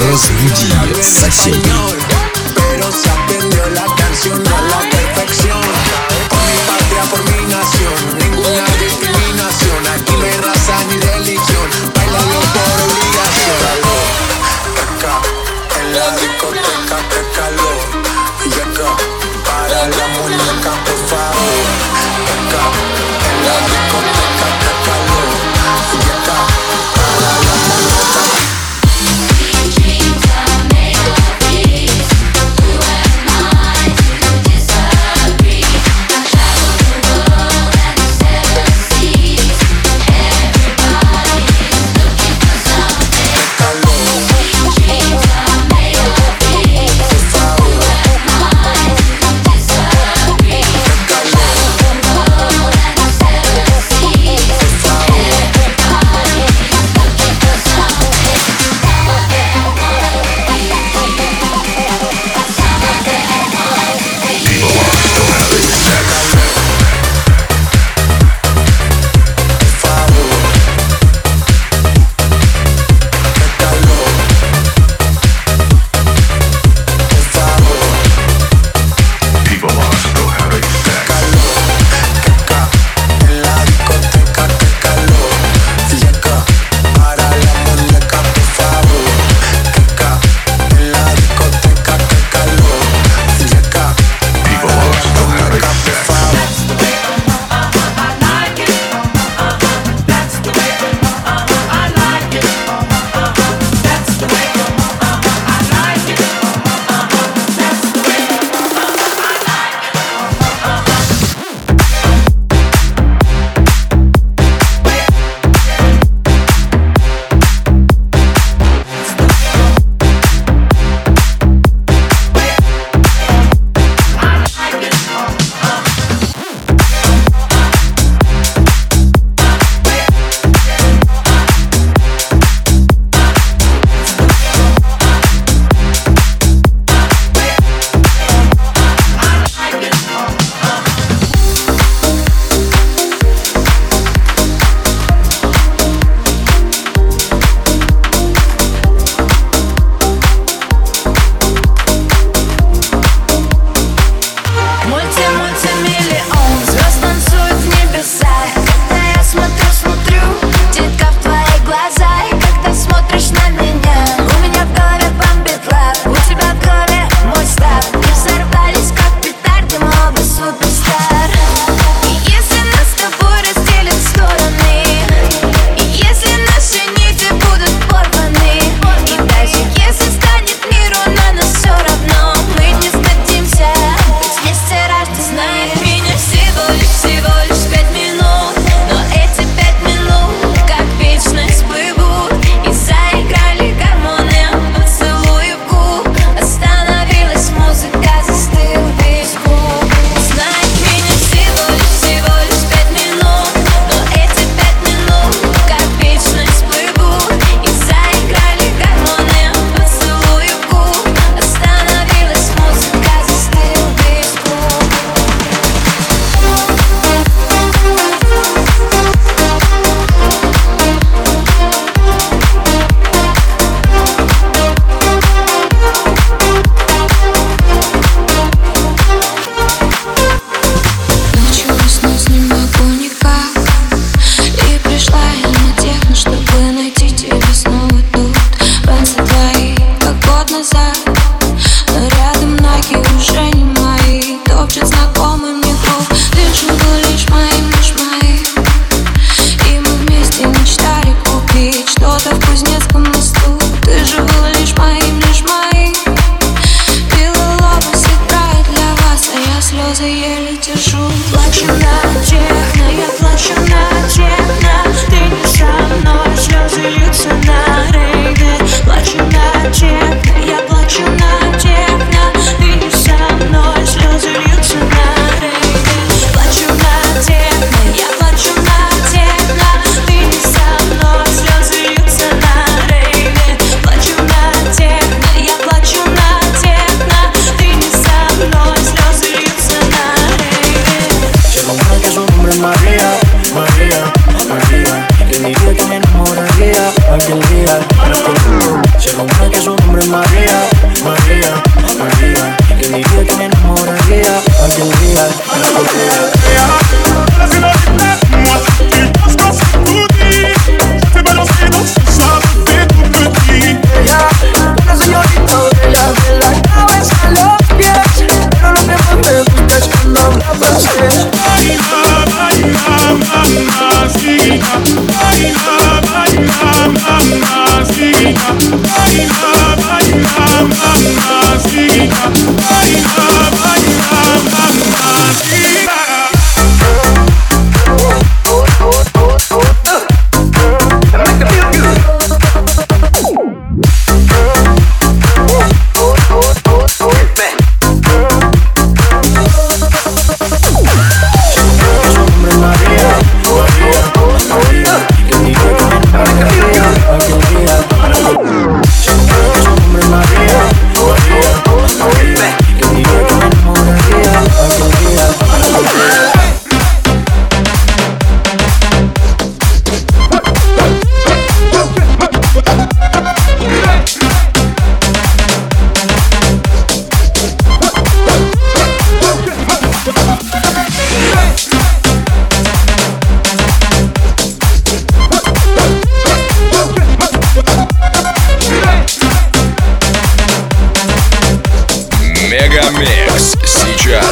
Разбуди соседей. Pero se aprendió la canción a la perfección.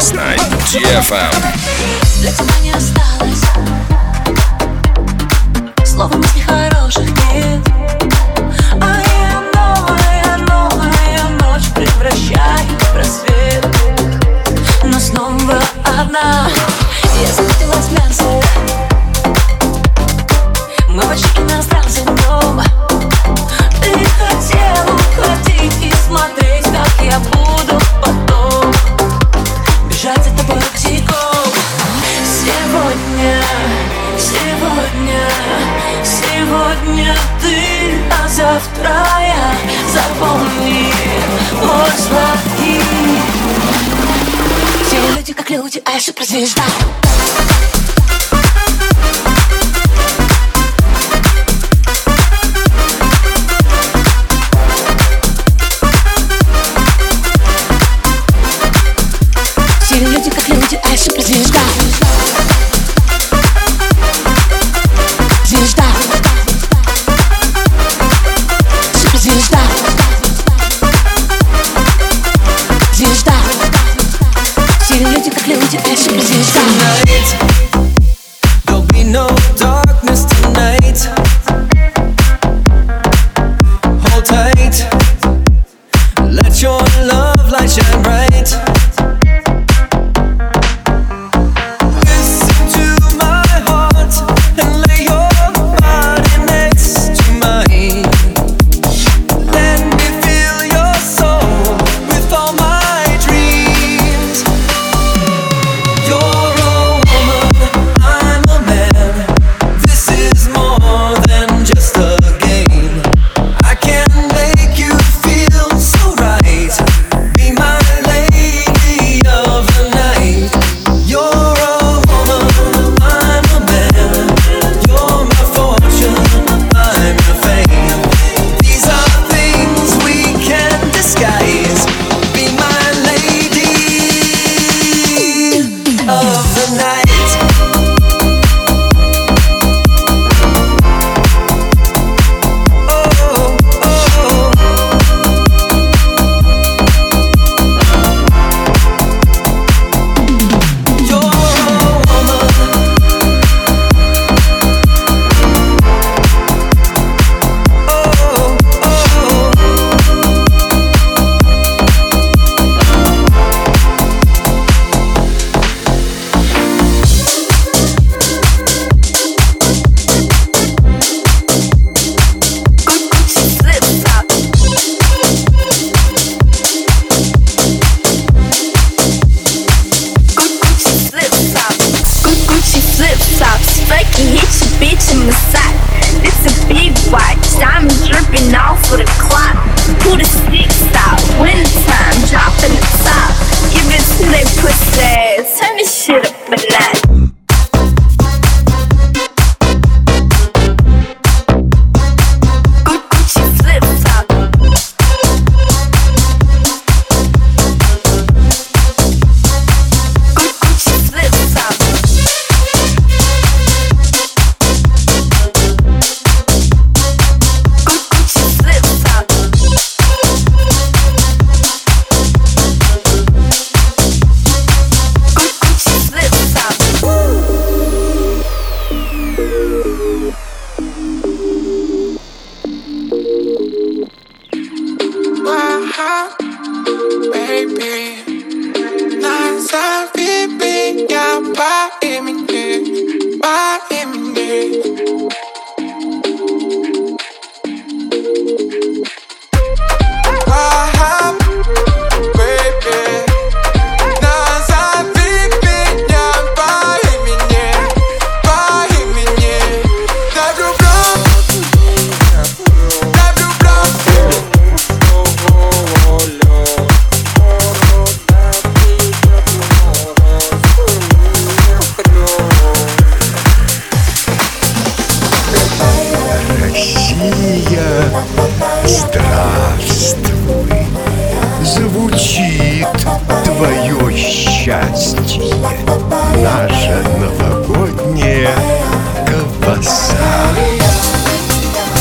Сейчас на DFM. Для saúde, acho pra gente. estar.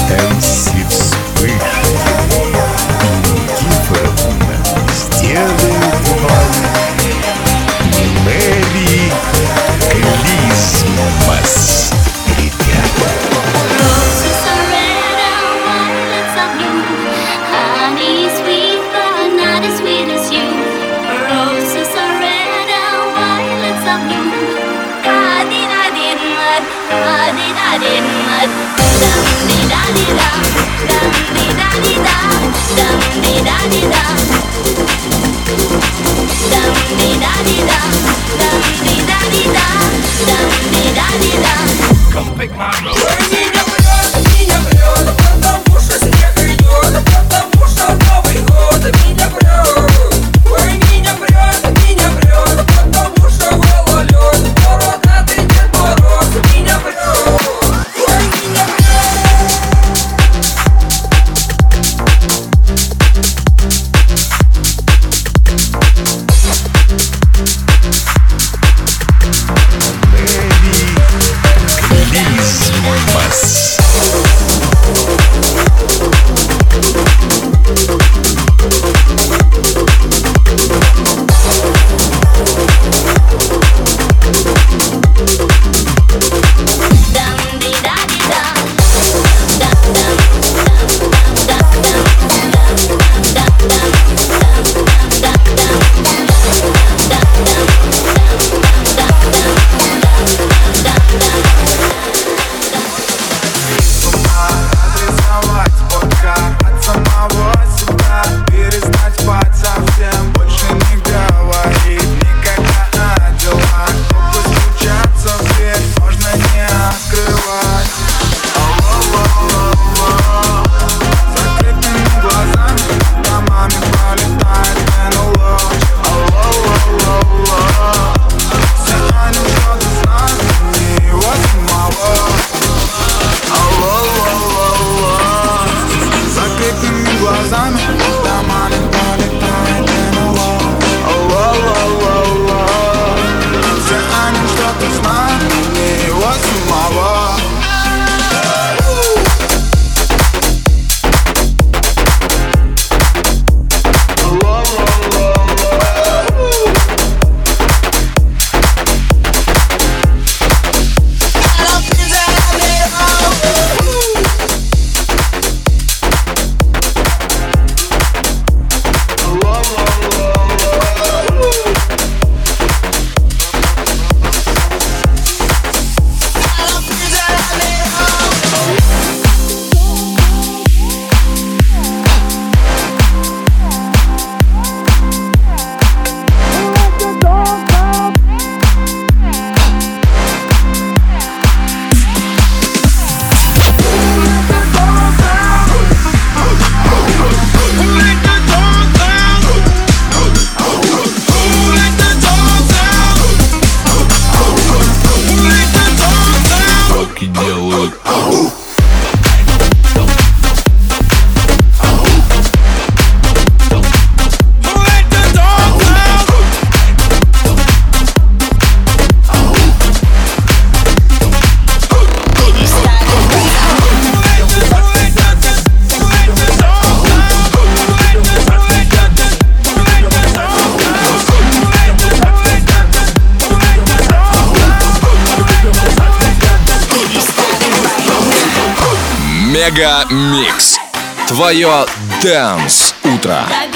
Systems. take my load. Мега Микс. Твое Дэнс Утро. Tell